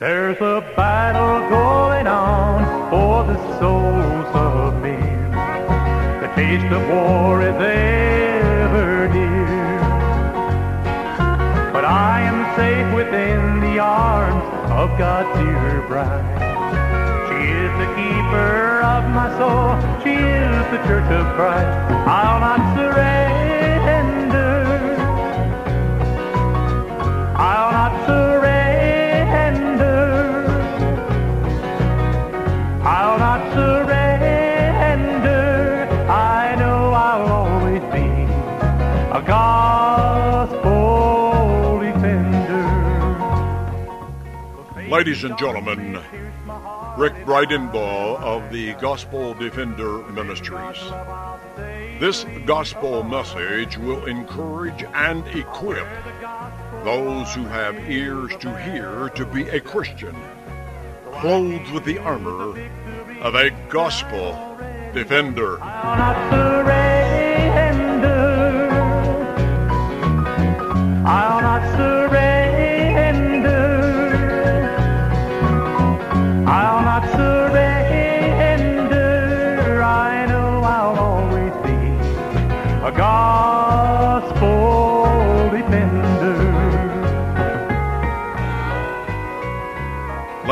There's a battle going on for the souls of men. The taste of war is ever near. But I am safe within the arms of God's dear bride. She is the keeper of my soul. She is the church of Christ. I'll not Ladies and gentlemen, Rick Bridenbaugh of the Gospel Defender Ministries. This gospel message will encourage and equip those who have ears to hear to be a Christian, clothed with the armor of a gospel defender.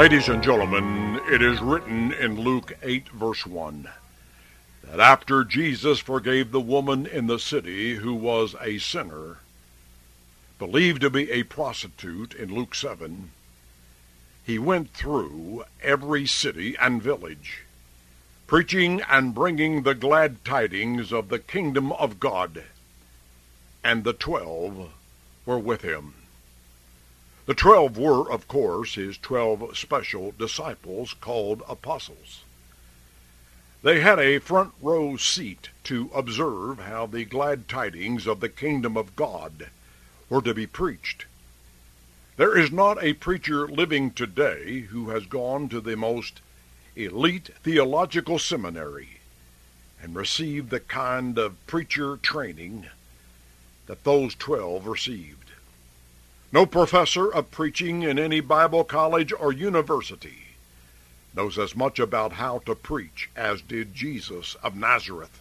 Ladies and gentlemen, it is written in Luke 8, verse 1, that after Jesus forgave the woman in the city who was a sinner, believed to be a prostitute in Luke 7, he went through every city and village, preaching and bringing the glad tidings of the kingdom of God. And the twelve were with him. The twelve were, of course, his twelve special disciples called apostles. They had a front row seat to observe how the glad tidings of the kingdom of God were to be preached. There is not a preacher living today who has gone to the most elite theological seminary and received the kind of preacher training that those twelve received. No professor of preaching in any Bible college or university knows as much about how to preach as did Jesus of Nazareth.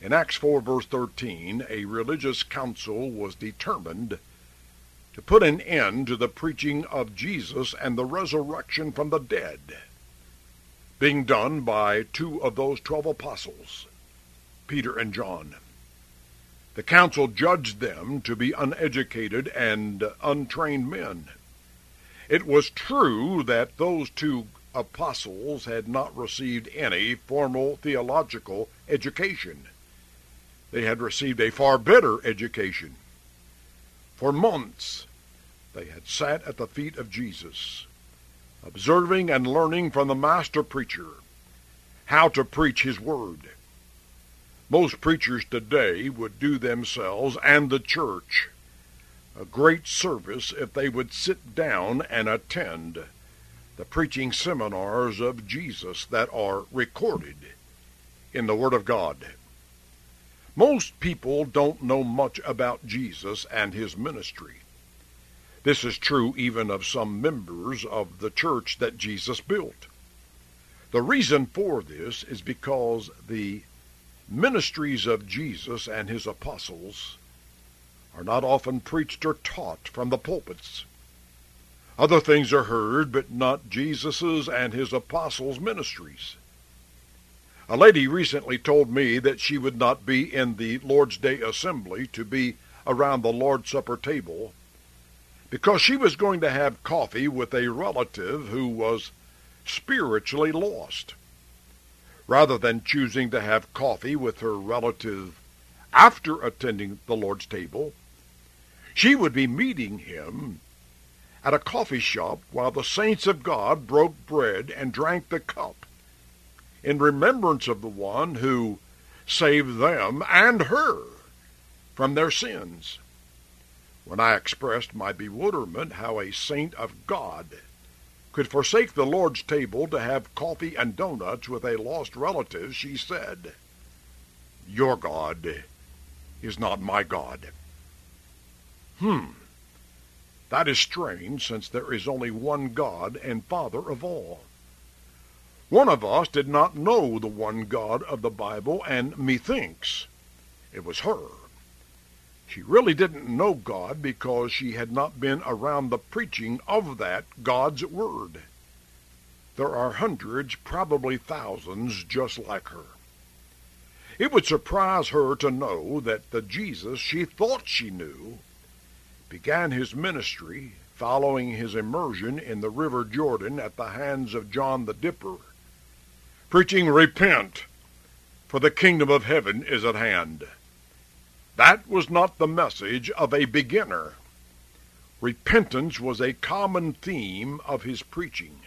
In Acts 4, verse 13, a religious council was determined to put an end to the preaching of Jesus and the resurrection from the dead, being done by two of those twelve apostles, Peter and John. The council judged them to be uneducated and untrained men. It was true that those two apostles had not received any formal theological education. They had received a far better education. For months they had sat at the feet of Jesus, observing and learning from the master preacher how to preach his word. Most preachers today would do themselves and the church a great service if they would sit down and attend the preaching seminars of Jesus that are recorded in the Word of God. Most people don't know much about Jesus and his ministry. This is true even of some members of the church that Jesus built. The reason for this is because the ministries of Jesus and his apostles are not often preached or taught from the pulpits. Other things are heard, but not Jesus's and his apostles' ministries. A lady recently told me that she would not be in the Lord's Day assembly to be around the Lord's Supper table because she was going to have coffee with a relative who was spiritually lost. Rather than choosing to have coffee with her relative after attending the Lord's table, she would be meeting him at a coffee shop while the saints of God broke bread and drank the cup in remembrance of the one who saved them and her from their sins. When I expressed my bewilderment how a saint of God could forsake the Lord's table to have coffee and donuts with a lost relative, she said, Your God is not my God. Hmm. That is strange, since there is only one God and Father of all. One of us did not know the one God of the Bible, and methinks it was her. She really didn't know God because she had not been around the preaching of that God's Word. There are hundreds, probably thousands, just like her. It would surprise her to know that the Jesus she thought she knew began his ministry following his immersion in the River Jordan at the hands of John the Dipper, preaching, Repent, for the kingdom of heaven is at hand. That was not the message of a beginner. Repentance was a common theme of his preaching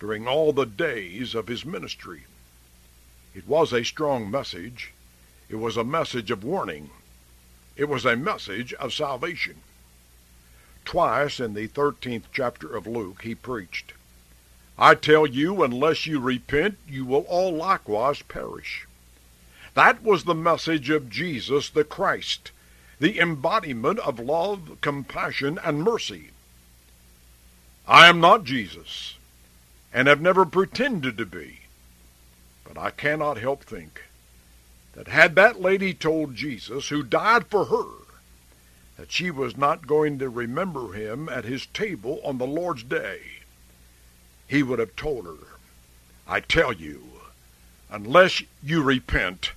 during all the days of his ministry. It was a strong message. It was a message of warning. It was a message of salvation. Twice in the 13th chapter of Luke he preached, I tell you, unless you repent, you will all likewise perish. That was the message of Jesus the Christ, the embodiment of love, compassion, and mercy. I am not Jesus, and have never pretended to be, but I cannot help think that had that lady told Jesus, who died for her, that she was not going to remember him at his table on the Lord's day, he would have told her, I tell you, unless you repent,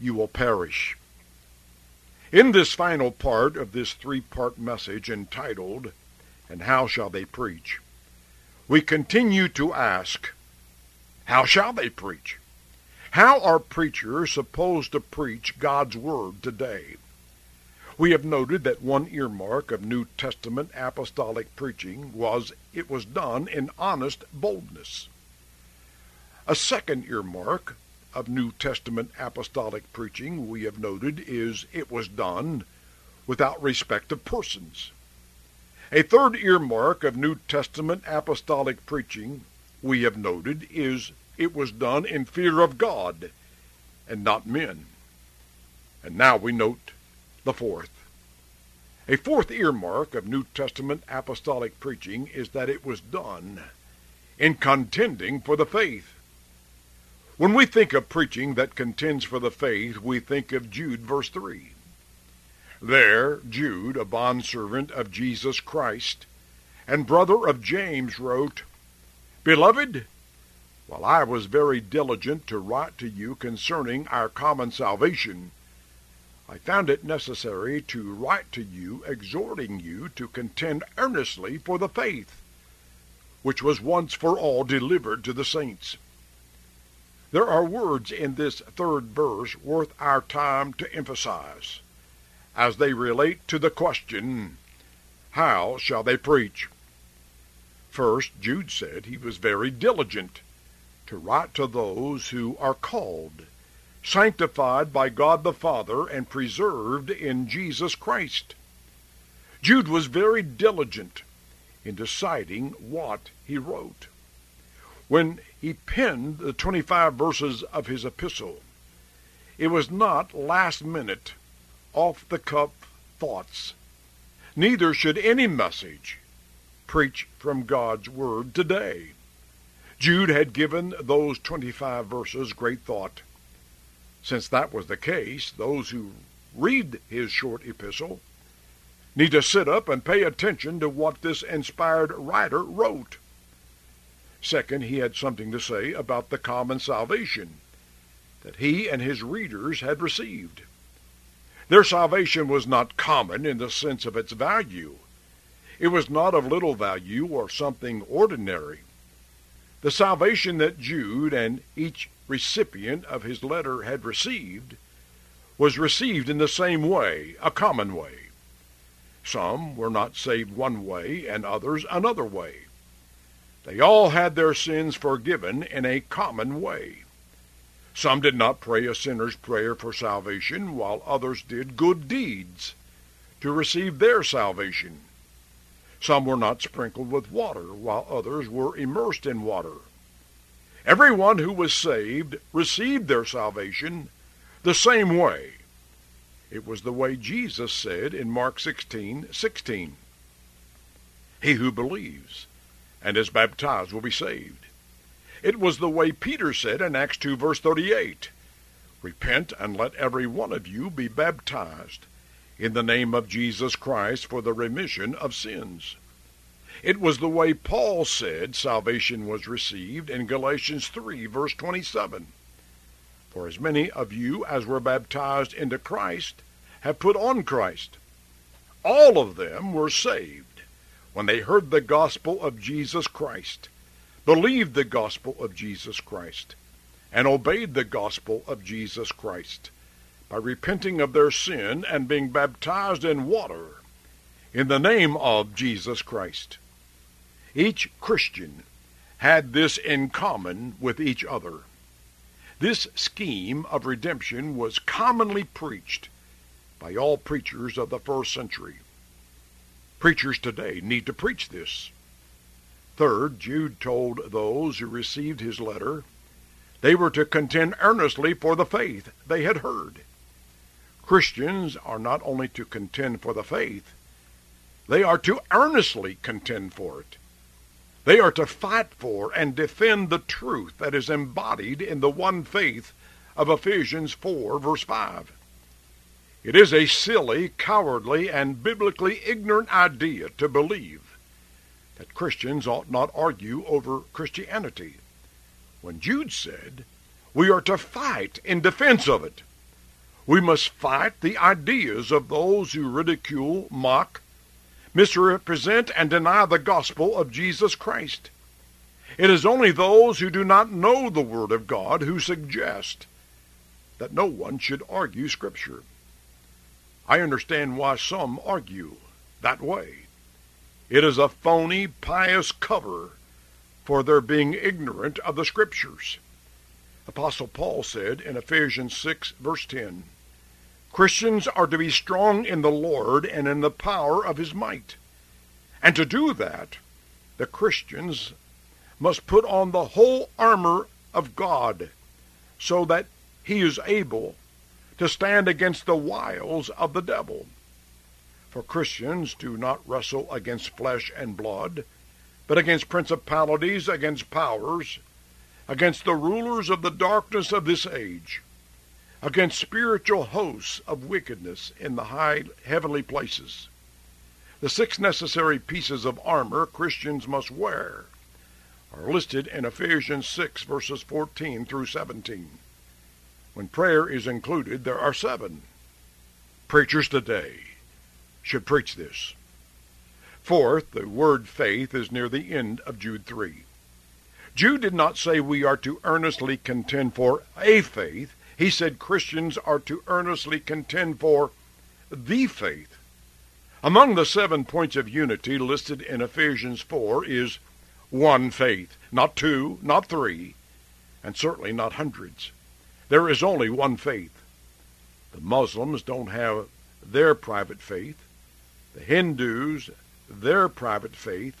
you will perish. In this final part of this three-part message entitled, And How Shall They Preach? we continue to ask, How shall they preach? How are preachers supposed to preach God's Word today? We have noted that one earmark of New Testament apostolic preaching was it was done in honest boldness. A second earmark of New Testament apostolic preaching we have noted is it was done without respect of persons. A third earmark of New Testament apostolic preaching we have noted is it was done in fear of God and not men. And now we note the fourth. A fourth earmark of New Testament apostolic preaching is that it was done in contending for the faith. When we think of preaching that contends for the faith, we think of Jude verse 3. There, Jude, a bondservant of Jesus Christ and brother of James, wrote, Beloved, while I was very diligent to write to you concerning our common salvation, I found it necessary to write to you, exhorting you to contend earnestly for the faith, which was once for all delivered to the saints. There are words in this third verse worth our time to emphasize, as they relate to the question, How shall they preach? First, Jude said he was very diligent to write to those who are called, sanctified by God the Father, and preserved in Jesus Christ. Jude was very diligent in deciding what he wrote. When he penned the 25 verses of his epistle. It was not last minute, off the cuff thoughts. Neither should any message preach from God's Word today. Jude had given those 25 verses great thought. Since that was the case, those who read his short epistle need to sit up and pay attention to what this inspired writer wrote. Second, he had something to say about the common salvation that he and his readers had received. Their salvation was not common in the sense of its value. It was not of little value or something ordinary. The salvation that Jude and each recipient of his letter had received was received in the same way, a common way. Some were not saved one way and others another way. They all had their sins forgiven in a common way. Some did not pray a sinner's prayer for salvation, while others did good deeds to receive their salvation. Some were not sprinkled with water, while others were immersed in water. Everyone who was saved received their salvation the same way. It was the way Jesus said in Mark 16:16. He who believes and is baptized will be saved. It was the way Peter said in Acts 2 verse 38. Repent and let every one of you be baptized in the name of Jesus Christ for the remission of sins. It was the way Paul said salvation was received in Galatians 3 verse 27. For as many of you as were baptized into Christ have put on Christ. All of them were saved when they heard the gospel of Jesus Christ, believed the gospel of Jesus Christ, and obeyed the gospel of Jesus Christ by repenting of their sin and being baptized in water in the name of Jesus Christ. Each Christian had this in common with each other. This scheme of redemption was commonly preached by all preachers of the first century. Preachers today need to preach this. Third, Jude told those who received his letter they were to contend earnestly for the faith they had heard. Christians are not only to contend for the faith, they are to earnestly contend for it. They are to fight for and defend the truth that is embodied in the one faith of Ephesians 4, verse 5. It is a silly, cowardly, and biblically ignorant idea to believe that Christians ought not argue over Christianity. When Jude said, we are to fight in defense of it. We must fight the ideas of those who ridicule, mock, misrepresent and deny the gospel of Jesus Christ. It is only those who do not know the Word of God who suggest that no one should argue Scripture. I understand why some argue that way. It is a phony, pious cover for their being ignorant of the Scriptures. Apostle Paul said in Ephesians 6, verse 10, Christians are to be strong in the Lord and in the power of his might. And to do that, the Christians must put on the whole armor of God so that he is able to stand against the wiles of the devil. For Christians do not wrestle against flesh and blood, but against principalities, against powers, against the rulers of the darkness of this age against spiritual hosts of wickedness in the high heavenly places. The six necessary pieces of armor Christians must wear are listed in Ephesians 6 verses 14 through 17. When prayer is included, there are seven. Preachers today should preach this. Fourth, the word faith is near the end of Jude 3. Jude did not say we are to earnestly contend for a faith, he said Christians are to earnestly contend for the faith. Among the seven points of unity listed in Ephesians 4 is one faith, not two, not three, and certainly not hundreds. There is only one faith. The Muslims don't have their private faith, the Hindus their private faith,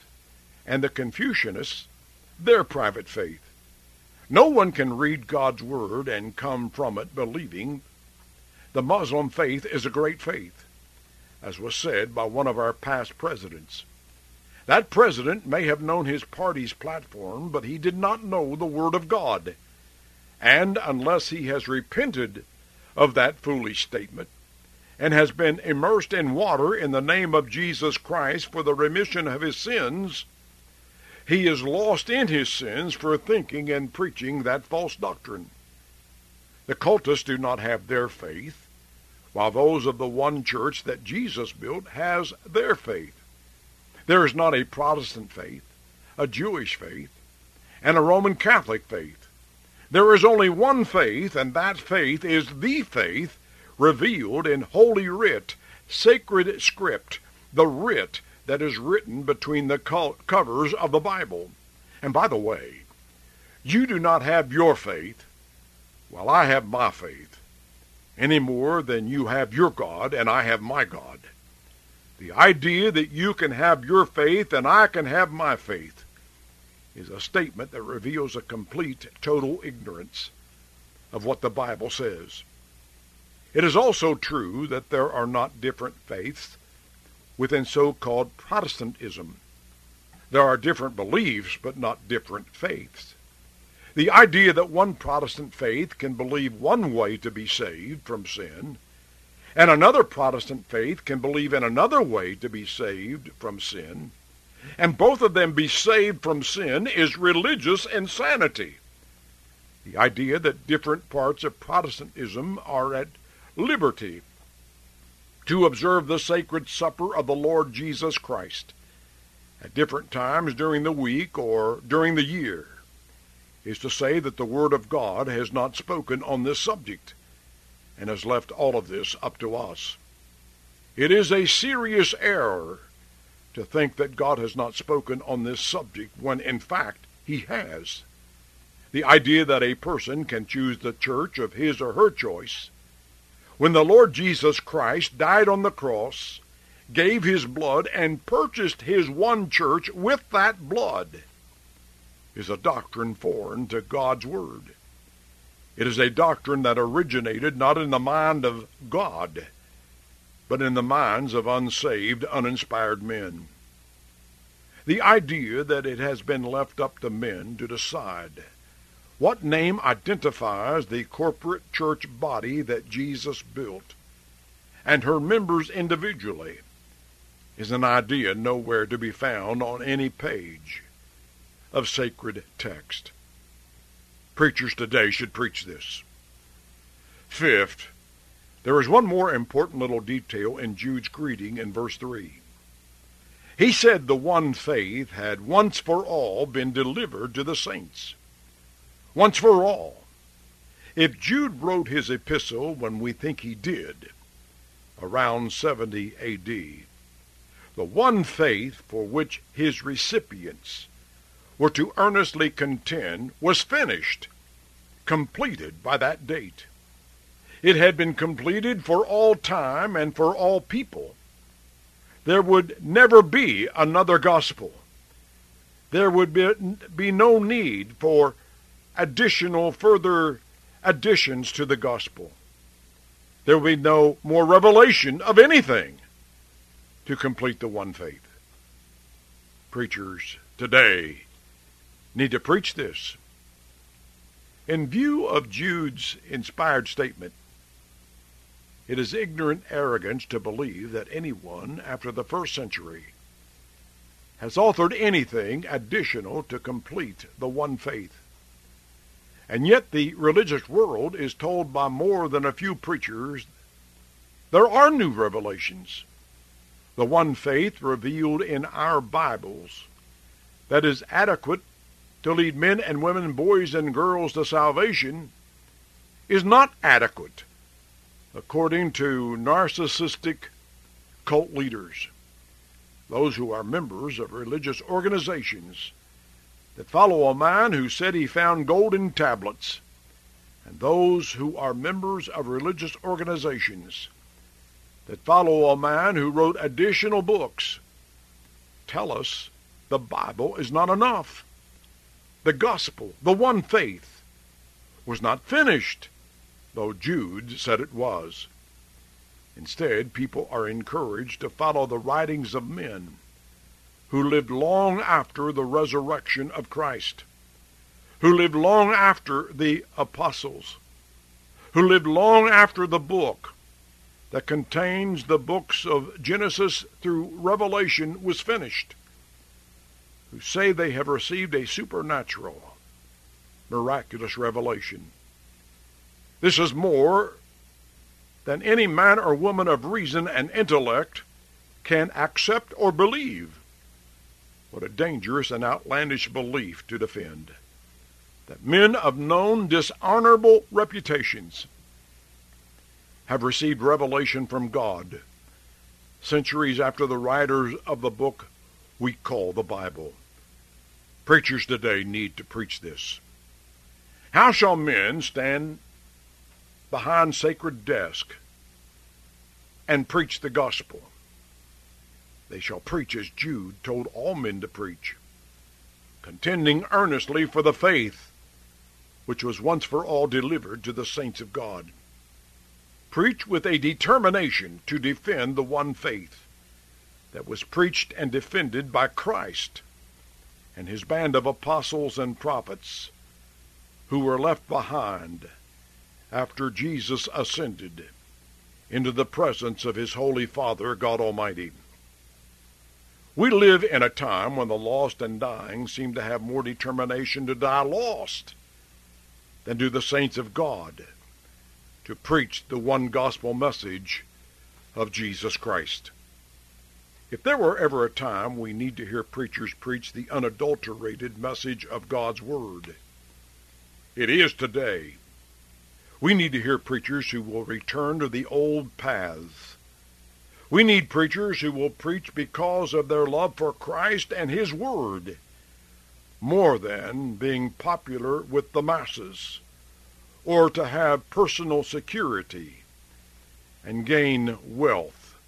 and the Confucianists their private faith. No one can read God's Word and come from it believing. The Muslim faith is a great faith, as was said by one of our past presidents. That president may have known his party's platform, but he did not know the Word of God. And unless he has repented of that foolish statement, and has been immersed in water in the name of Jesus Christ for the remission of his sins, he is lost in his sins for thinking and preaching that false doctrine. The cultists do not have their faith, while those of the one church that Jesus built has their faith. There is not a Protestant faith, a Jewish faith, and a Roman Catholic faith. There is only one faith, and that faith is the faith revealed in Holy Writ, sacred script, the writ that is written between the covers of the Bible. And by the way, you do not have your faith, while I have my faith, any more than you have your God and I have my God. The idea that you can have your faith and I can have my faith is a statement that reveals a complete, total ignorance of what the Bible says. It is also true that there are not different faiths within so-called Protestantism. There are different beliefs, but not different faiths. The idea that one Protestant faith can believe one way to be saved from sin, and another Protestant faith can believe in another way to be saved from sin, and both of them be saved from sin is religious insanity. The idea that different parts of Protestantism are at liberty to observe the sacred supper of the Lord Jesus Christ at different times during the week or during the year is to say that the Word of God has not spoken on this subject and has left all of this up to us. It is a serious error to think that God has not spoken on this subject when in fact he has. The idea that a person can choose the church of his or her choice when the Lord Jesus Christ died on the cross, gave his blood, and purchased his one church with that blood is a doctrine foreign to God's Word. It is a doctrine that originated not in the mind of God, but in the minds of unsaved, uninspired men. The idea that it has been left up to men to decide what name identifies the corporate church body that Jesus built and her members individually is an idea nowhere to be found on any page of sacred text. Preachers today should preach this. Fifth, there is one more important little detail in Jude's greeting in verse 3. He said the one faith had once for all been delivered to the saints once for all. If Jude wrote his epistle when we think he did, around 70 A.D., the one faith for which his recipients were to earnestly contend was finished, completed by that date. It had been completed for all time and for all people. There would never be another gospel. There would be, be no need for additional further additions to the gospel. There will be no more revelation of anything to complete the one faith. Preachers today need to preach this. In view of Jude's inspired statement, it is ignorant arrogance to believe that anyone after the first century has authored anything additional to complete the one faith. And yet the religious world is told by more than a few preachers there are new revelations. The one faith revealed in our Bibles that is adequate to lead men and women, boys and girls to salvation is not adequate according to narcissistic cult leaders, those who are members of religious organizations that follow a man who said he found golden tablets, and those who are members of religious organizations that follow a man who wrote additional books tell us the Bible is not enough. The gospel, the one faith, was not finished, though Jude said it was. Instead, people are encouraged to follow the writings of men who lived long after the resurrection of Christ, who lived long after the apostles, who lived long after the book that contains the books of Genesis through Revelation was finished, who say they have received a supernatural, miraculous revelation. This is more than any man or woman of reason and intellect can accept or believe. What a dangerous and outlandish belief to defend. That men of known dishonorable reputations have received revelation from God centuries after the writers of the book we call the Bible. Preachers today need to preach this. How shall men stand behind sacred desk and preach the gospel? They shall preach as Jude told all men to preach, contending earnestly for the faith which was once for all delivered to the saints of God. Preach with a determination to defend the one faith that was preached and defended by Christ and his band of apostles and prophets who were left behind after Jesus ascended into the presence of his Holy Father, God Almighty. We live in a time when the lost and dying seem to have more determination to die lost than do the saints of God to preach the one gospel message of Jesus Christ. If there were ever a time we need to hear preachers preach the unadulterated message of God's Word, it is today. We need to hear preachers who will return to the old paths. We need preachers who will preach because of their love for Christ and His Word, more than being popular with the masses, or to have personal security and gain wealth.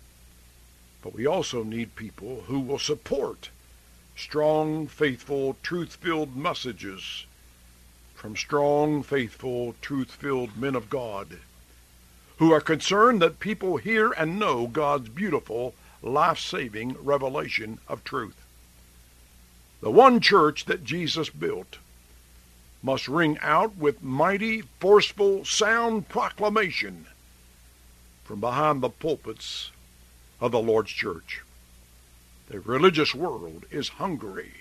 But we also need people who will support strong, faithful, truth-filled messages from strong, faithful, truth-filled men of God who are concerned that people hear and know God's beautiful, life-saving revelation of truth. The one church that Jesus built must ring out with mighty, forceful, sound proclamation from behind the pulpits of the Lord's church. The religious world is hungry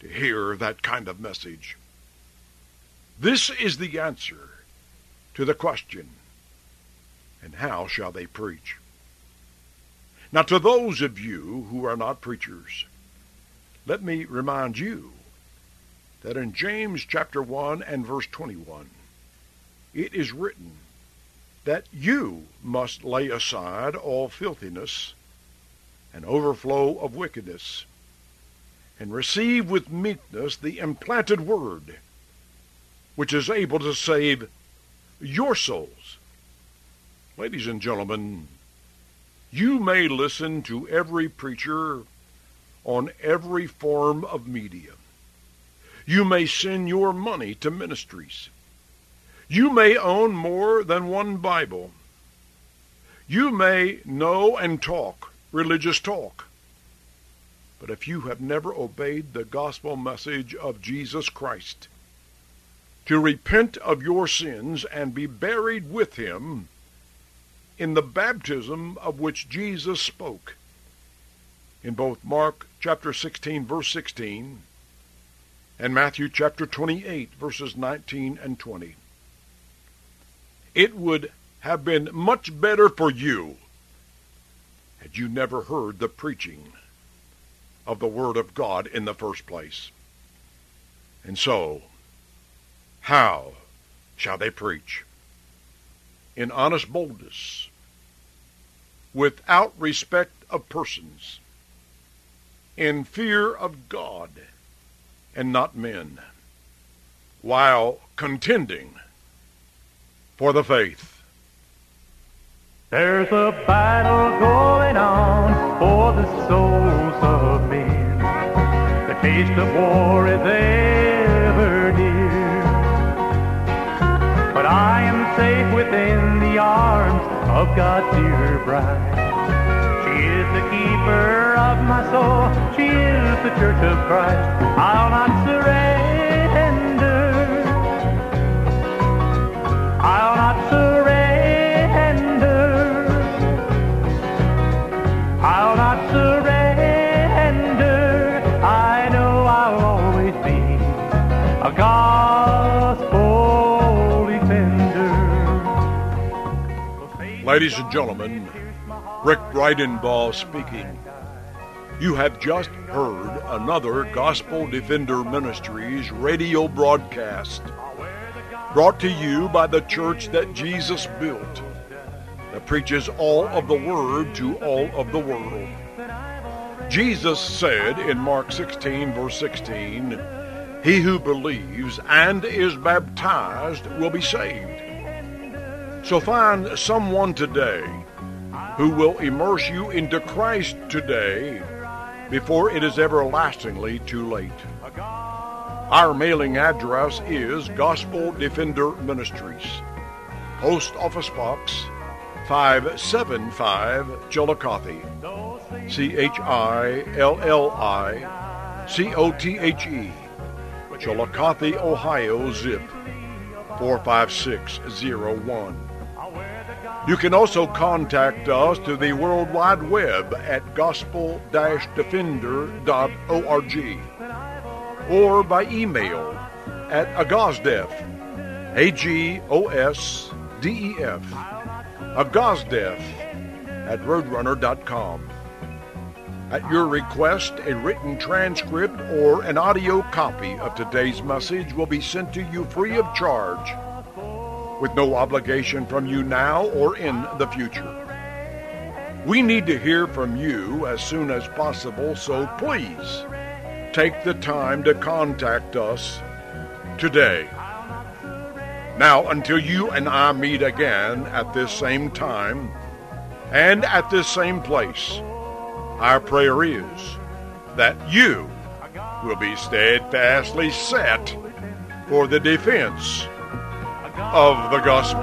to hear that kind of message. This is the answer to the question, and how shall they preach? Now, to those of you who are not preachers, let me remind you that in James chapter 1 and verse 21, it is written, that you must lay aside all filthiness and overflow of wickedness, and receive with meekness the implanted word, which is able to save your souls. Ladies and gentlemen, you may listen to every preacher on every form of media. You may send your money to ministries. You may own more than one Bible. You may know and talk religious talk. But if you have never obeyed the gospel message of Jesus Christ, to repent of your sins and be buried with him in the baptism of which Jesus spoke in both Mark chapter 16 verse 16 and Matthew chapter 28 verses 19 and 20 it would have been much better for you had you never heard the preaching of the Word of God in the first place. And so, how shall they preach? In honest boldness, without respect of persons, in fear of God and not men, while contending for the faith. There's a battle going on for the souls of men. The taste of war is ever I am safe within the arms of God's dear bride. She is the keeper of my soul. She is the church of Christ. I'll not surrender. Ladies and gentlemen, Rick Bridenbaugh speaking. You have just heard another Gospel Defender Ministries radio broadcast brought to you by the church that Jesus built, that preaches all of the Word to all of the world. Jesus said in Mark 16, verse 16, He who believes and is baptized will be saved. So find someone today who will immerse you into Christ today before it is everlastingly too late. Our mailing address is Gospel Defender Ministries, Post Office Box 575 Chillicothe, C H I L L I C O T H E, Chillicothe, Ohio, zip 45601. You can also contact us through the World Wide Web at gospel-defender.org or by email at agosdef, A-G-O-S-D-E-F, agosdef at roadrunner.com. At your request, a written transcript or an audio copy of today's message will be sent to you free of charge with no obligation from you now or in the future. We need to hear from you as soon as possible, so please take the time to contact us today. Now, until you and I meet again at this same time and at this same place, our prayer is that you will be steadfastly set for the defense of the gospel.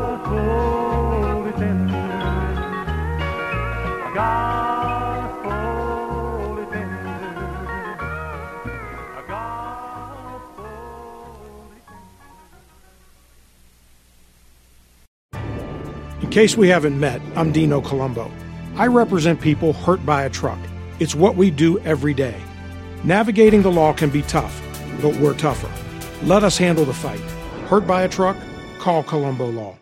In case we haven't met, I'm Dino Colombo. I represent people hurt by a truck. It's what we do every day. Navigating the law can be tough, but we're tougher. Let us handle the fight. Hurt by a truck? Call Colombo Law.